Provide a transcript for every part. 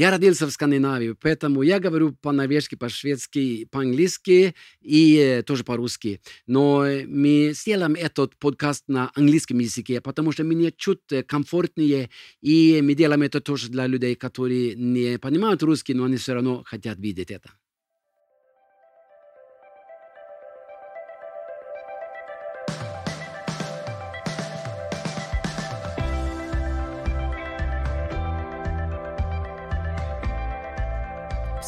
Я родился в Скандинавии, поэтому я говорю по-норвежски, по-шведски, по-английски и э, тоже по-русски. Но мы сделаем этот подкаст на английском языке, потому что мне чуть комфортнее, и мы делаем это тоже для людей, которые не понимают русский, но они все равно хотят видеть это.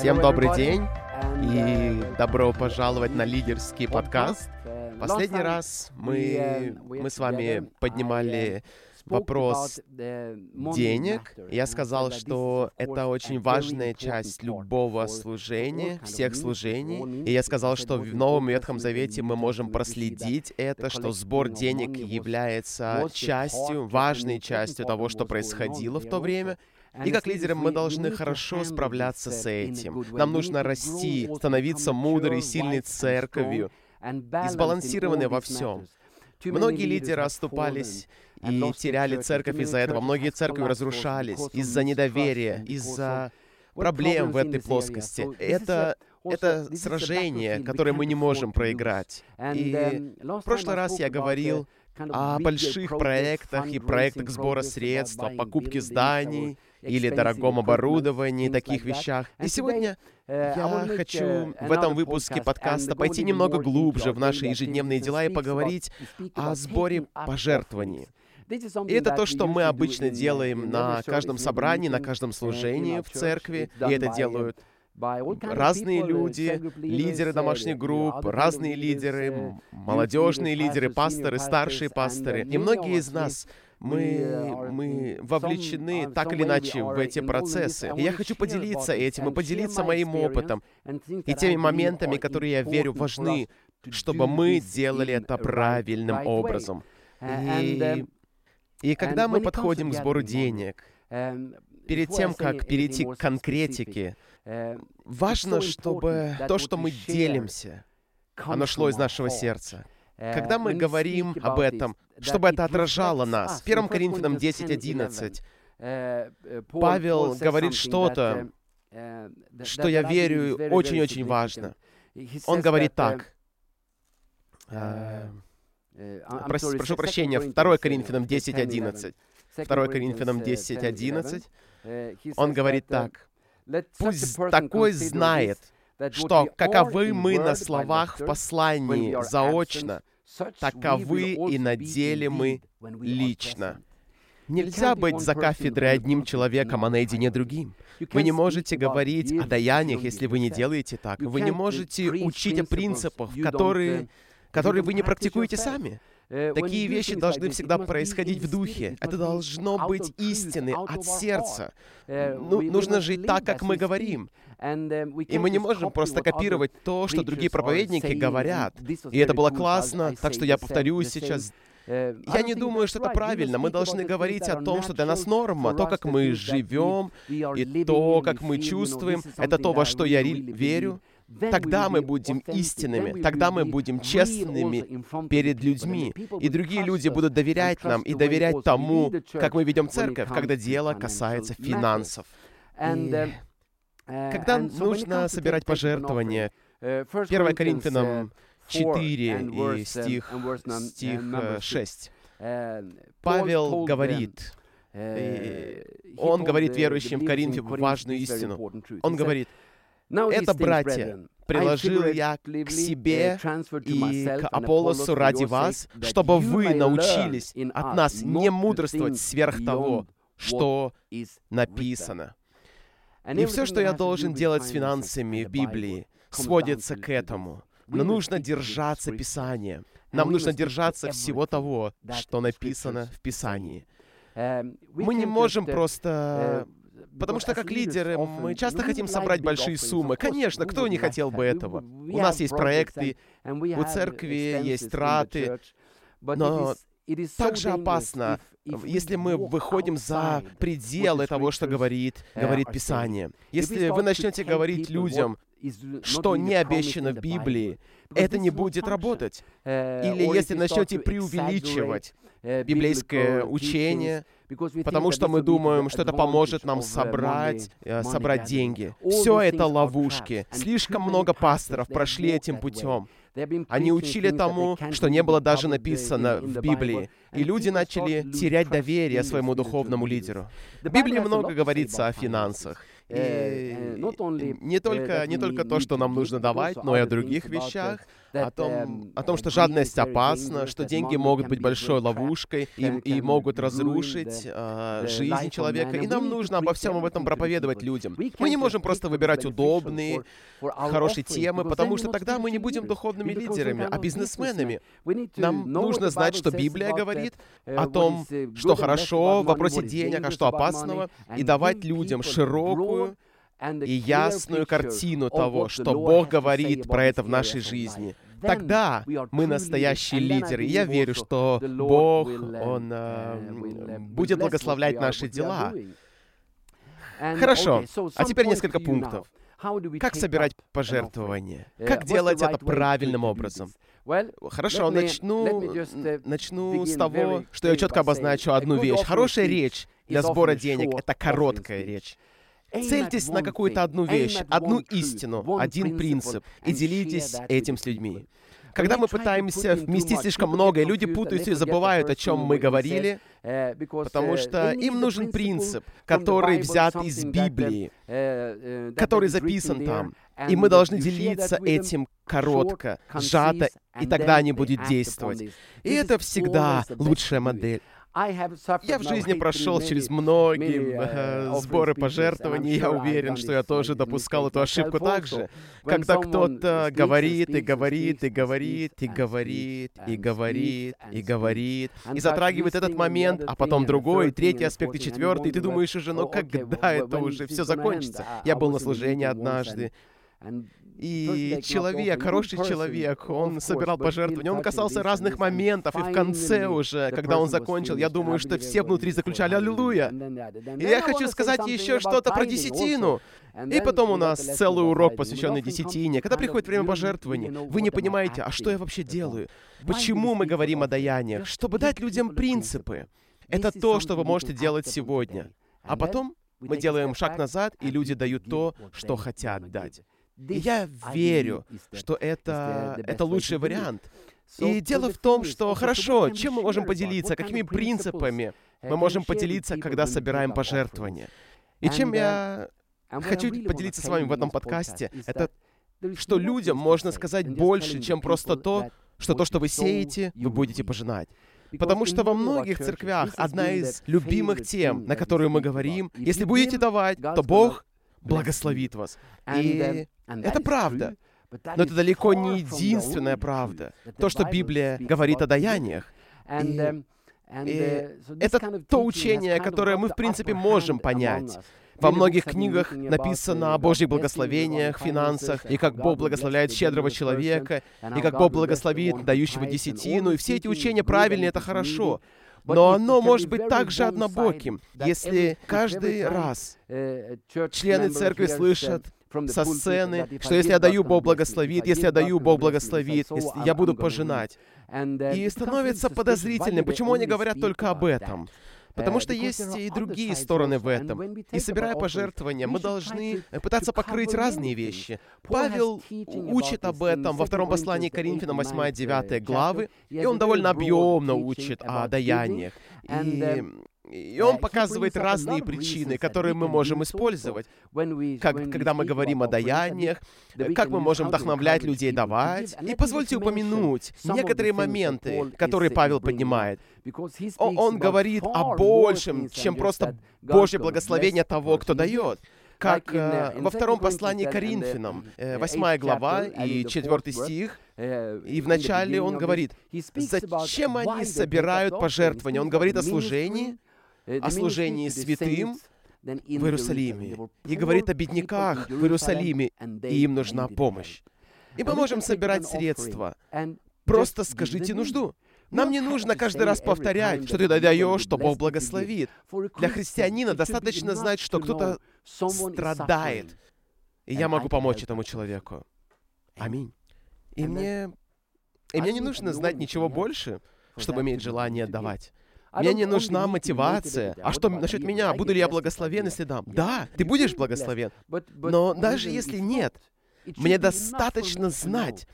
Всем добрый день и добро пожаловать на лидерский подкаст. Последний раз мы, мы с вами поднимали вопрос денег. Я сказал, что это очень важная часть любого служения, всех служений. И я сказал, что в Новом Ветхом Завете мы можем проследить это, что сбор денег является частью, важной частью того, что происходило в то время. И как лидеры мы должны хорошо справляться с этим. Нам нужно расти, становиться мудрой и сильной церковью, и сбалансированной во всем. Многие лидеры оступались и теряли церковь из-за этого. Многие церкви разрушались из-за недоверия, из-за проблем в этой плоскости. Это это сражение, которое мы не можем проиграть. И в прошлый раз я говорил о больших проектах и проектах сбора средств, о покупке зданий, или дорогом оборудовании, таких вещах. И сегодня я хочу в этом выпуске подкаста пойти немного глубже в наши ежедневные дела и поговорить о сборе пожертвований. И это то, что мы обычно делаем на каждом собрании, на каждом служении в церкви, и это делают разные люди, лидеры домашних групп, разные лидеры, молодежные лидеры, пасторы, старшие пасторы. И многие из нас мы, мы вовлечены так или иначе в эти процессы. И я хочу поделиться этим и поделиться моим опытом и теми моментами, которые, я верю, важны, чтобы мы делали это правильным образом. И, и когда мы подходим к сбору денег, перед тем, как перейти к конкретике, важно, чтобы то, что мы делимся, оно шло из нашего сердца. Когда мы говорим об этом, чтобы это отражало нас, 1 Коринфянам 10.11, Павел говорит что-то, что я верю очень-очень важно. Он говорит так. Прошу, прошу прощения, 2 Коринфянам 10.11. 2 Коринфянам 10.11. Он говорит так. Пусть такой знает, что каковы мы на словах в послании заочно, таковы и на деле мы лично. Нельзя быть за кафедрой одним человеком, а наедине другим. Вы не можете говорить о даяниях, если вы не делаете так. Вы не можете учить о принципах, которые, которые вы не практикуете сами. Э, Такие вещи должны всегда происходить в духе. Это должно быть истины от сердца. Э, ну, нужно жить так, как мы говорим. И мы не можем просто копировать то, что другие проповедники говорят. И это было классно, так что я повторюсь сейчас. Э, я не думаю, что это правильно. Мы должны говорить о том, что для нас норма, то, как мы живем, и то, как мы чувствуем, это то, во что я верю. Тогда мы будем истинными, тогда мы будем честными перед людьми, и другие люди будут доверять нам и доверять тому, как мы ведем церковь, когда дело касается финансов. И когда нужно собирать пожертвования, 1 Коринфянам 4 и стих, стих 6, Павел говорит, он говорит верующим в Коринфе важную истину. Он говорит, это, братья, приложил я к себе и к Аполлосу ради вас, чтобы вы научились от нас не мудрствовать сверх того, что написано. И все, что я должен делать с финансами в Библии, сводится к этому. Но нужно держаться Писания. Нам нужно держаться всего того, что написано в Писании. Мы не можем просто Потому что как лидеры мы часто хотим собрать большие суммы. Конечно, кто не хотел бы этого? У нас есть проекты, у церкви есть траты, но также опасно, если мы выходим за пределы того, что говорит, говорит Писание. Если вы начнете говорить людям, что не обещано в Библии, это не будет работать. Или если начнете преувеличивать библейское учение, потому что мы думаем, что это поможет нам собрать, собрать деньги. Все это ловушки. Слишком много пасторов прошли этим путем. Они учили тому, что не было даже написано в Библии. И люди начали терять доверие своему духовному лидеру. В Библии много говорится о финансах. И э, э, не только, не только то, что нам нужно давать, но и о других вещах о том, о том, что жадность опасна, что деньги могут быть большой ловушкой и, и могут разрушить э, жизнь человека. И нам нужно обо всем об этом проповедовать людям. Мы не можем просто выбирать удобные, хорошие темы, потому что тогда мы не будем духовными лидерами, а бизнесменами. Нам нужно знать, что Библия говорит о том, что хорошо в вопросе денег, а что опасного, и давать людям широкую и ясную картину того, что Бог говорит про это в нашей жизни. Тогда мы настоящие лидеры. И я верю, что Бог, Он э, будет благословлять наши дела. Хорошо. А теперь несколько пунктов. Как собирать пожертвования? Как делать это правильным образом? Хорошо, начну, uh, начну с того, что я четко обозначу одну вещь. Хорошая речь для сбора денег — это короткая речь. Цельтесь на какую-то одну вещь, одну истину, один принцип, и делитесь этим с людьми. Когда мы пытаемся вместить слишком много, люди путаются и забывают, о чем мы говорили, э, потому что им нужен принцип, который взят из Библии, э, э, который записан там. И мы должны делиться этим коротко, сжато, и тогда они будут действовать. И это всегда лучшая модель. Я в жизни прошел через многие uh, сборы пожертвований, я уверен, что я тоже допускал эту ошибку так же, когда кто-то говорит и говорит и говорит и говорит и говорит и говорит и затрагивает этот момент, а потом другой, третий аспект и четвертый, и ты думаешь уже, ну когда это уже все закончится? Я был на служении однажды, и человек, хороший человек, он собирал пожертвования, он касался разных моментов, и в конце уже, когда он закончил, я думаю, что все внутри заключали «Аллилуйя». И я хочу сказать еще что-то про десятину. И потом у нас целый урок, посвященный десятине. Когда приходит время пожертвований, вы не понимаете, а что я вообще делаю? Почему мы говорим о даяниях? Чтобы дать людям принципы. Это то, что вы можете делать сегодня. А потом мы делаем шаг назад, и люди дают то, что хотят дать. И я верю, что это, это лучший вариант. И дело в том, что хорошо, чем мы можем поделиться, какими принципами мы можем поделиться, когда собираем пожертвования. И чем я хочу поделиться с вами в этом подкасте, это что людям можно сказать больше, чем просто то, что то, что вы сеете, вы будете пожинать. Потому что во многих церквях одна из любимых тем, на которую мы говорим, если будете давать, то Бог благословит вас. И это правда. Но это далеко не единственная правда. То, что Библия говорит о даяниях. И, и это то учение, которое мы, в принципе, можем понять. Во многих книгах написано о Божьих благословениях, финансах, и как Бог благословляет щедрого человека, и как Бог благословит дающего десятину, и все эти учения правильные, это хорошо. Но оно может быть также однобоким, если каждый раз члены церкви слышат со сцены, что если я даю, Бог благословит, если я даю, Бог благословит, я буду пожинать. И становится подозрительным, почему они говорят только об этом. Потому что есть и другие стороны в этом. И собирая пожертвования, мы должны пытаться покрыть разные вещи. Павел учит об этом во втором послании Коринфянам 8-9 главы, и он довольно объемно учит о даяниях. И и он показывает разные причины, которые мы можем использовать, как, когда мы говорим о даяниях, как мы можем вдохновлять людей давать. И позвольте упомянуть некоторые моменты, которые Павел поднимает. Он, говорит о большем, чем просто Божье благословение того, кто дает. Как э, во втором послании Коринфянам, э, 8 глава и 4 стих, и вначале он говорит, зачем они собирают пожертвования? Он говорит о служении, о служении святым в Иерусалиме. И говорит о бедняках в Иерусалиме, и им нужна помощь. И мы можем собирать средства. Просто скажите нужду. Нам не нужно каждый раз повторять, что ты даешь, что Бог благословит. Для христианина достаточно знать, что кто-то страдает, и я могу помочь этому человеку. Аминь. И мне... И мне не нужно знать ничего больше, чтобы иметь желание давать. Мне не нужна мотивация. А что насчет меня? Буду ли я благословен, если дам? Да, ты будешь благословен. Но даже если нет, мне достаточно знать,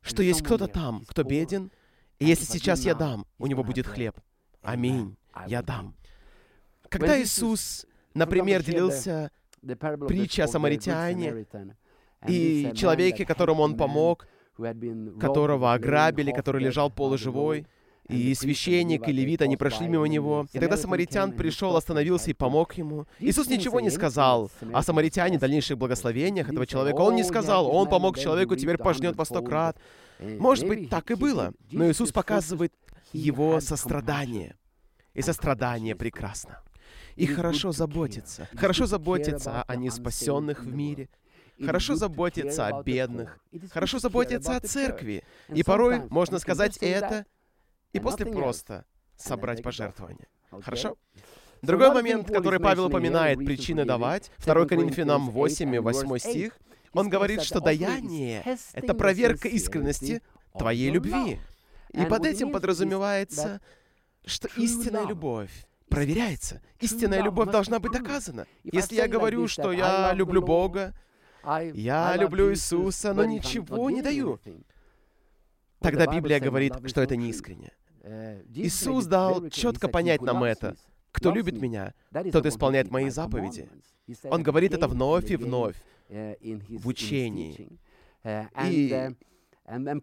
что есть кто-то там, кто беден, и если сейчас я дам, у него будет хлеб. Аминь. Я дам. Когда Иисус, например, делился притчей о самаритяне и человеке, которому он помог, которого ограбили, который лежал полуживой, и священник, и левит, они прошли мимо него. И тогда самаритян пришел, остановился и помог ему. Иисус ничего не сказал о самаритяне, дальнейших благословениях этого человека. Он не сказал, он помог человеку, теперь пожнет во сто крат. Может быть, так и было. Но Иисус показывает его сострадание. И сострадание прекрасно. И хорошо заботиться. Хорошо заботиться о неспасенных в мире. Хорошо заботиться о бедных. Хорошо заботиться о церкви. И порой можно сказать это и после просто собрать пожертвования. Хорошо? Другой момент, который Павел упоминает, причины давать, 2 Коринфянам 8 и 8 стих, он говорит, что даяние — это проверка искренности твоей любви. И под этим подразумевается, что истинная любовь проверяется. Истинная любовь должна быть доказана. Если я говорю, что я люблю Бога, я люблю Иисуса, но ничего не даю, тогда Библия говорит, что это неискренне. Э, Иисус дал четко понять нам это. Кто любит меня, тот исполняет мои заповеди. Он говорит это вновь и вновь э, в учении. Э, и,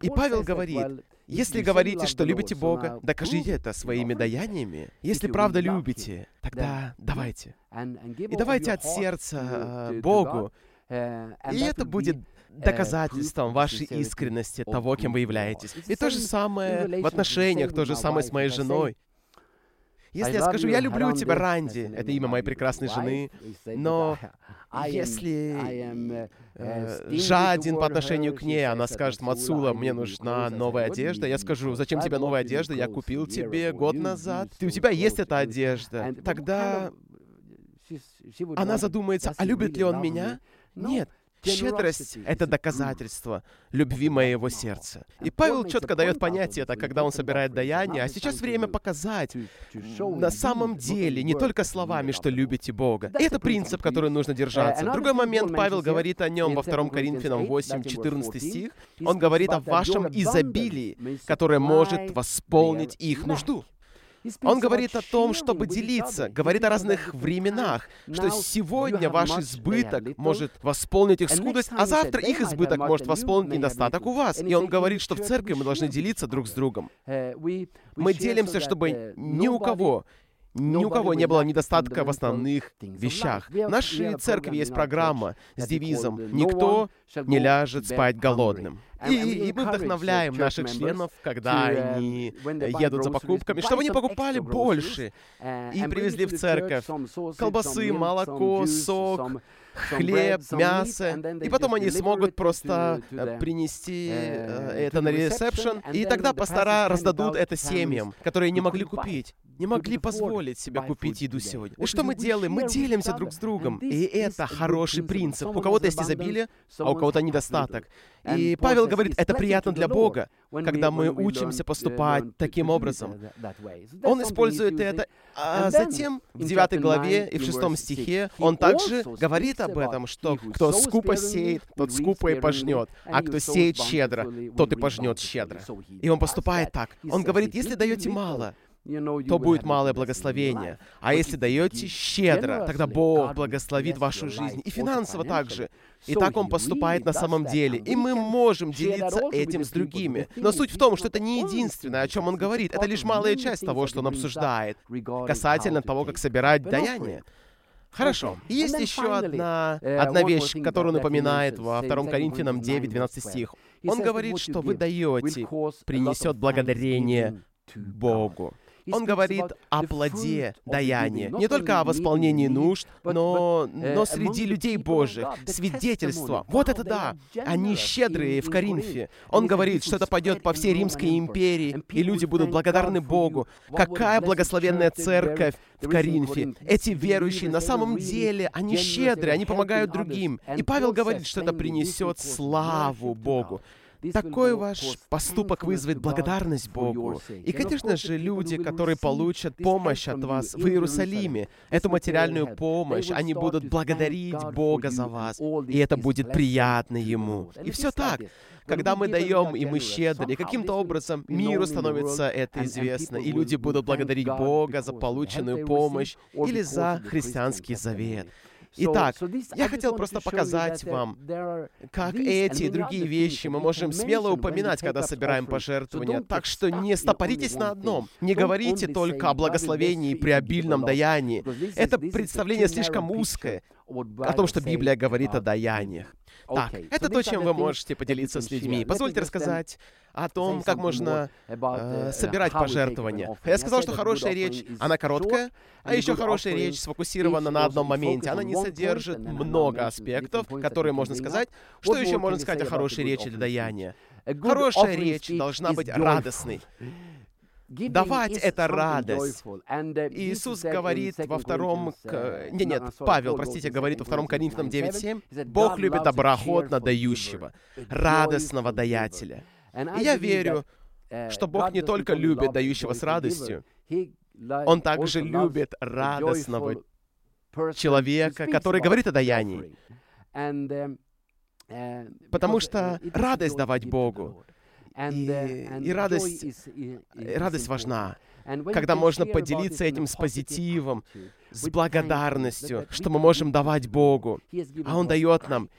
и Павел говорит, если говорите, что любите Бога, докажите это своими даяниями. Если правда любите, тогда давайте. И давайте от сердца Богу. И это будет доказательством вашей искренности, того, кем вы являетесь. И то же самое в отношениях, то же самое с моей женой. Если я скажу, я люблю тебя, Ранди, это имя моей прекрасной жены, но если э, жаден по отношению к ней, она скажет, Мацула, мне нужна новая одежда, я скажу, зачем тебе новая одежда, я купил тебе год назад, ты, у тебя есть эта одежда, тогда она задумается, а любит ли он меня? Нет, Щедрость — это доказательство любви моего сердца. И Павел четко дает понятие это, когда он собирает даяние, а сейчас время показать. На самом деле, не только словами, что любите Бога. И это принцип, который нужно держаться. Другой момент, Павел говорит о нем во 2 Коринфянам 8, 14 стих. Он говорит о вашем изобилии, которое может восполнить их нужду. Он говорит о том, чтобы делиться, говорит о разных временах, что сегодня ваш избыток может восполнить их скудость, а завтра их избыток может восполнить недостаток у вас. И он говорит, что в церкви мы должны делиться друг с другом. Мы делимся, чтобы ни у кого ни у кого не было недостатка в основных вещах. В нашей церкви есть программа с девизом «Никто не ляжет спать голодным». И, и мы вдохновляем наших членов, когда они едут за покупками, чтобы они покупали больше и привезли в церковь колбасы, молоко, сок, хлеб, мясо, и потом они смогут просто э, принести э, это на ресепшн, и тогда пастора раздадут это семьям, которые не могли купить, не могли позволить себе купить еду сегодня. И что мы делаем? Мы делимся друг с другом. И это хороший принцип. У кого-то есть изобилие, а у кого-то недостаток. И Павел говорит, это приятно для Бога, когда мы учимся поступать таким образом. Он использует это, а затем в 9 главе и в 6 стихе он также говорит об этом, что кто скупо сеет, тот скупо и пожнет, а кто сеет щедро, тот и пожнет щедро. И он поступает так. Он говорит, если даете мало, то будет малое благословение. А если даете щедро, тогда Бог благословит вашу жизнь. И финансово также. И так Он поступает на самом деле. И мы можем делиться этим с другими. Но суть в том, что это не единственное, о чем Он говорит. Это лишь малая часть того, что Он обсуждает, касательно того, как собирать даяние. Хорошо. И есть еще одна, uh, одна вещь, которую напоминает во 2 Коринфянам 9, 12 стих. Он говорит, что вы даете, принесет благодарение Богу. Он говорит о плоде даяния, не только о восполнении нужд, но, но среди людей Божьих, свидетельство. Вот это да! Они щедрые в Коринфе. Он говорит, что это пойдет по всей Римской империи, и люди будут благодарны Богу. Какая благословенная церковь в Коринфе. Эти верующие на самом деле, они щедрые, они помогают другим. И Павел говорит, что это принесет славу Богу. Такой ваш поступок вызовет благодарность Богу. И, конечно же, люди, которые получат помощь от вас в Иерусалиме, эту материальную помощь, они будут благодарить Бога за вас, и это будет приятно Ему. И все так. Когда мы даем, и мы щедры, каким-то образом миру становится это известно, и люди будут благодарить Бога за полученную помощь или за христианский завет. Итак, я хотел просто показать вам, как эти и другие вещи мы можем смело упоминать, когда собираем пожертвования. Так что не стопоритесь на одном. Не говорите только о благословении при обильном даянии. Это представление слишком узкое о том, что Библия говорит о даяниях. Так, это то, чем вы можете поделиться с людьми. Позвольте рассказать о том, как можно э, собирать пожертвования. Я сказал, что хорошая речь, она короткая, а еще хорошая речь сфокусирована на одном моменте. Она не содержит много аспектов, которые можно сказать. Что еще можно сказать о хорошей речи для даяния? Хорошая речь должна быть радостной. Давать — это радость. Uh, Иисус говорит во втором... Uh, не, нет, Павел, простите, говорит во втором Коринфянам 9.7, «Бог любит доброохотно дающего, радостного даятеля». И я верю, uh, что Бог не только любит дающего с радостью, Он также любит радостного человека, который говорит о даянии. Um, Потому что радость давать Богу и, и радость, и радость важна, когда можно поделиться этим с позитивом, с благодарностью, что мы можем давать Богу, а Он дает нам.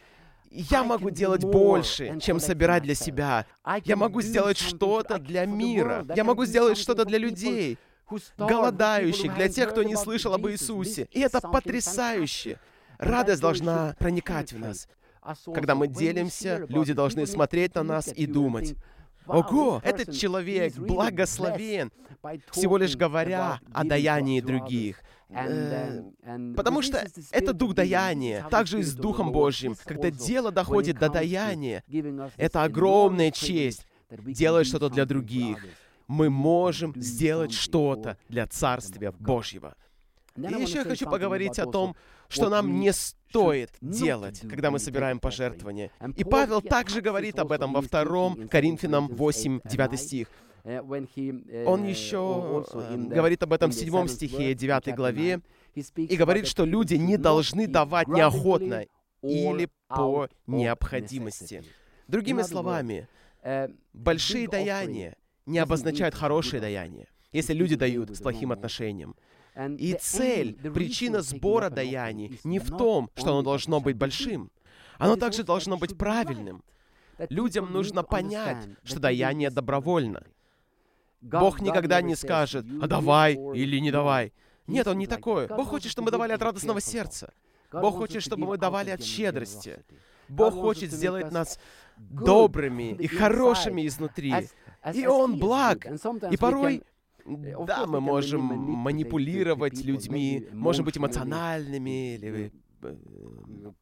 Я могу делать больше, чем собирать для себя. Я могу сделать что-то для мира. Я могу сделать что-то для людей, голодающих, для тех, кто не слышал об Иисусе. И это потрясающе. Радость должна проникать в нас. Когда мы делимся, люди должны смотреть на нас и думать, Ого, этот человек благословен, всего лишь говоря о даянии других. Э, потому что это дух даяния, также и с Духом Божьим. Когда дело доходит до даяния, это огромная честь делать что-то для других. Мы можем сделать что-то для Царствия Божьего. И еще я хочу поговорить о том, что нам не стоит делать, когда мы собираем пожертвования. И Павел также говорит об этом во втором Коринфянам 8, 9 стих. Он еще говорит об этом в седьмом стихе 9 главе, и говорит, что люди не должны давать неохотно или по необходимости. Другими словами, большие даяния не обозначают хорошие даяния, если люди дают с плохим отношением. И цель, причина сбора даяний не в том, что оно должно быть большим. Оно также должно быть правильным. Людям нужно понять, что даяние добровольно. Бог никогда не скажет, а давай или не давай. Нет, Он не такой. Бог хочет, чтобы мы давали от радостного сердца. Бог хочет, чтобы мы давали от щедрости. Бог хочет сделать нас добрыми и хорошими изнутри. И Он благ. И порой да, мы можем манипулировать людьми, можем быть эмоциональными или э,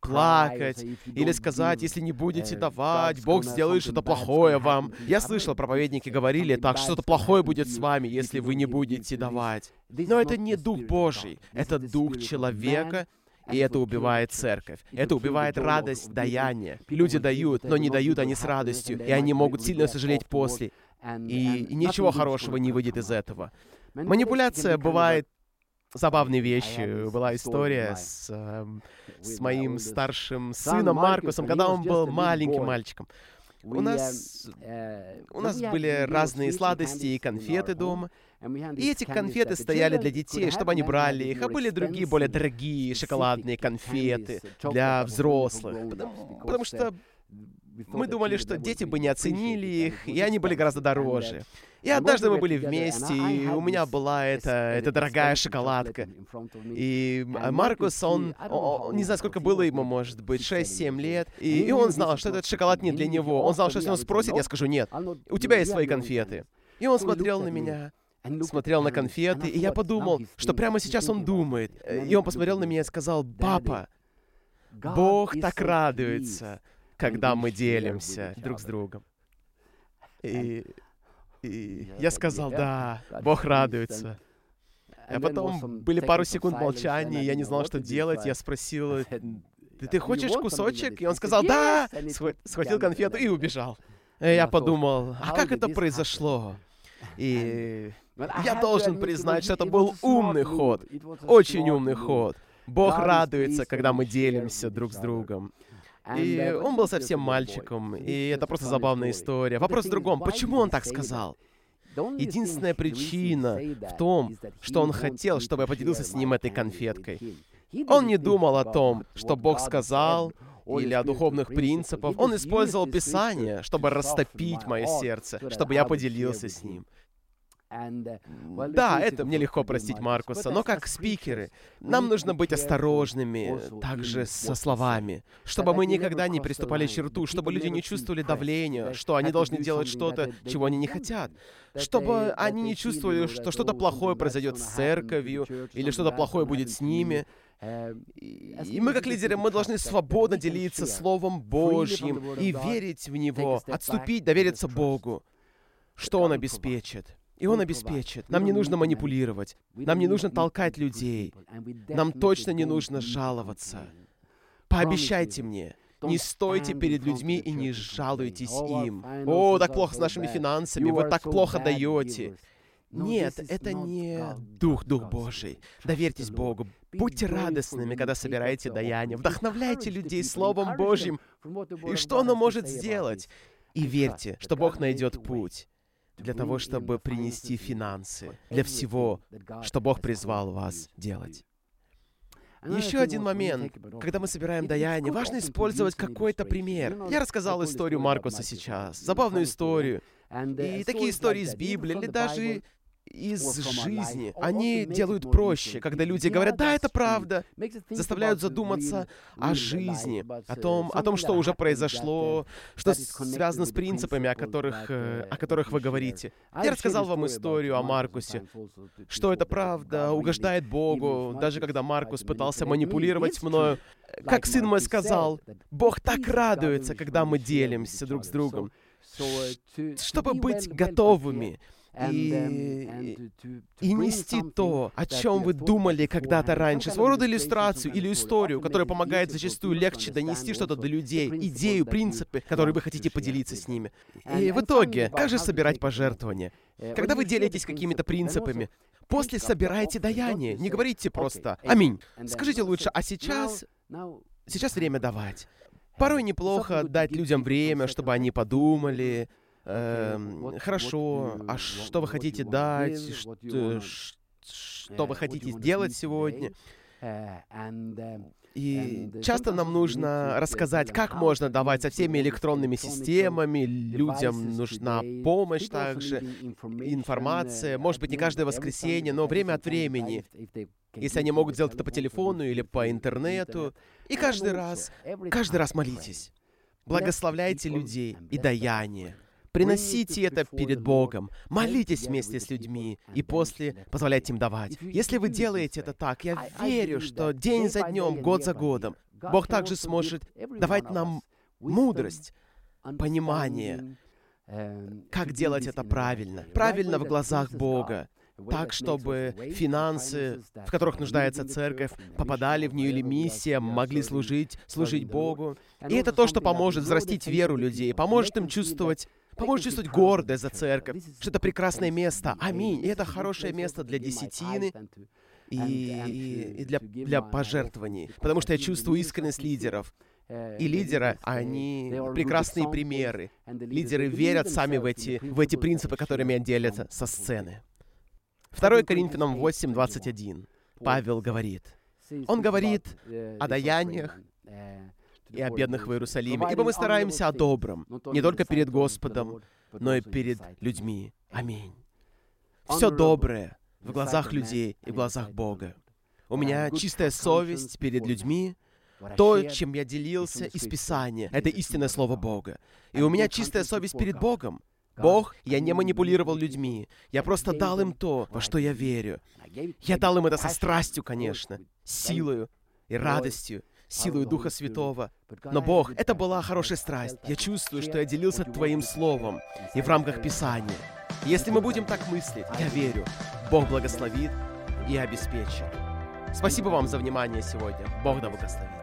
плакать, или сказать, если не будете давать, Бог сделает что-то плохое вам. Я слышал, проповедники говорили так, что-то плохое будет с вами, если вы не будете давать. Но это не Дух Божий, это Дух человека, и это убивает церковь. Это убивает радость даяния. Люди дают, но не дают они с радостью, и они могут сильно сожалеть после. И, ничего хорошего не выйдет из этого. Манипуляция бывает забавные вещи. Была история с, э, с моим старшим сыном Маркусом, когда он был маленьким мальчиком. У нас, uh, у нас были разные сладости и конфеты дома. И эти конфеты стояли для детей, чтобы они брали их, а были другие, более дорогие шоколадные конфеты для взрослых. Потому, потому что мы думали, что дети бы не оценили их, и они были гораздо дороже. И однажды мы были вместе, и у меня была эта, эта дорогая шоколадка. И Маркус, он, он, не знаю, сколько было ему, может быть, 6-7 лет, и, и он знал, что этот шоколад не для него. Он знал, что если он спросит, я скажу «нет». У тебя есть свои конфеты. И он смотрел на меня, смотрел на конфеты, и я подумал, что прямо сейчас он думает. И он посмотрел на меня и сказал, «Папа, Бог так радуется, когда мы делимся друг с другом». И, и я сказал, да, Бог радуется. А потом были пару секунд молчания, я не знал, что делать. Я спросил, ты, ты хочешь кусочек? И он сказал, да! Схватил конфету и убежал. И я подумал, а как это произошло? И я должен признать, что это был умный ход. Очень умный ход. Бог радуется, когда мы делимся друг с другом. И он был совсем мальчиком, и это просто забавная история. Вопрос в другом, почему он так сказал? Единственная причина в том, что он хотел, чтобы я поделился с ним этой конфеткой. Он не думал о том, что Бог сказал, или о духовных принципах. Он использовал Писание, чтобы растопить мое сердце, чтобы я поделился с ним. Uh, да, это мне легко простить Маркуса, но как спикеры, нам нужно быть осторожными также со словами, чтобы мы никогда не приступали к черту, чтобы люди не чувствовали давления, что они должны делать что-то, чего они не хотят, чтобы они не чувствовали, что что-то плохое произойдет с церковью, или что-то плохое будет с ними. Um, и мы, как лидеры, мы должны свободно делиться Словом Божьим и верить в Него, отступить, довериться Богу, что Он обеспечит. И Он обеспечит. Нам не нужно манипулировать. Нам не нужно толкать людей. Нам точно не нужно жаловаться. Пообещайте мне, не стойте перед людьми и не жалуйтесь им. О, так плохо с нашими финансами, вы так плохо даете. Нет, это не Дух, Дух Божий. Доверьтесь Богу. Будьте радостными, когда собираете даяние. Вдохновляйте людей Словом Божьим. И что оно может сделать? И верьте, что Бог найдет путь для того, чтобы принести финансы, для всего, что Бог призвал вас делать. Еще один момент. Когда мы собираем даяние, важно использовать какой-то пример. Я рассказал историю Маркуса сейчас, забавную историю. И такие истории из Библии, или даже из жизни. Они делают проще, когда люди говорят, да, это правда, заставляют задуматься о жизни, о том, о том, что уже произошло, что связано с принципами, о которых, э, о которых вы говорите. Я рассказал вам историю о Маркусе, что это правда, угождает Богу, даже когда Маркус пытался манипулировать мною. Как сын мой сказал, Бог так радуется, когда мы делимся друг с другом, чтобы быть готовыми и, и нести то, о чем вы думали когда-то раньше. Своего рода иллюстрацию или историю, которая помогает зачастую легче донести что-то до людей, идею, принципы, которые вы хотите поделиться с ними. И в итоге, как же собирать пожертвования? Когда вы делитесь какими-то принципами, после собирайте даяние. Не говорите просто «Аминь». Скажите лучше «А сейчас...» Сейчас время давать. Порой неплохо дать людям время, чтобы они подумали, Эм, хорошо, а что вы хотите дать? Что, что вы хотите сделать сегодня? И часто нам нужно рассказать, как можно давать со всеми электронными системами, людям нужна помощь также, информация, может быть, не каждое воскресенье, но время от времени, если они могут сделать это по телефону или по интернету. И каждый раз, каждый раз молитесь. Благословляйте людей и даяние. Приносите это перед Богом. Молитесь вместе с людьми и после позволяйте им давать. Если вы делаете это так, я верю, что день за днем, год за годом, Бог также сможет давать нам мудрость, понимание, как делать это правильно. Правильно в глазах Бога. Так, чтобы финансы, в которых нуждается церковь, попадали в нее или миссия, могли служить, служить Богу. И это то, что поможет взрастить веру людей, поможет им чувствовать Поможет чувствовать гордость за церковь, что это прекрасное место. Аминь. И это хорошее место для десятины и, и, и для, для пожертвований. Потому что я чувствую искренность лидеров. И лидеры, они прекрасные примеры. Лидеры верят сами в эти, в эти принципы, которыми они делятся со сцены. 2 Коринфянам 8, 21. Павел говорит. Он говорит о даяниях, и о бедных в Иерусалиме, ибо мы стараемся о добром, не только перед Господом, но и перед людьми. Аминь. Все доброе в глазах людей и в глазах Бога. У меня чистая совесть перед людьми, то, чем я делился из Писания, это истинное Слово Бога. И у меня чистая совесть перед Богом, Бог, я не манипулировал людьми. Я просто дал им то, во что я верю. Я дал им это со страстью, конечно, силою и радостью, силою Духа Святого. Но Бог, это была хорошая страсть. Я чувствую, что я делился Твоим Словом и в рамках Писания. Если мы будем так мыслить, я верю, Бог благословит и обеспечит. Спасибо вам за внимание сегодня. Бог да благословит.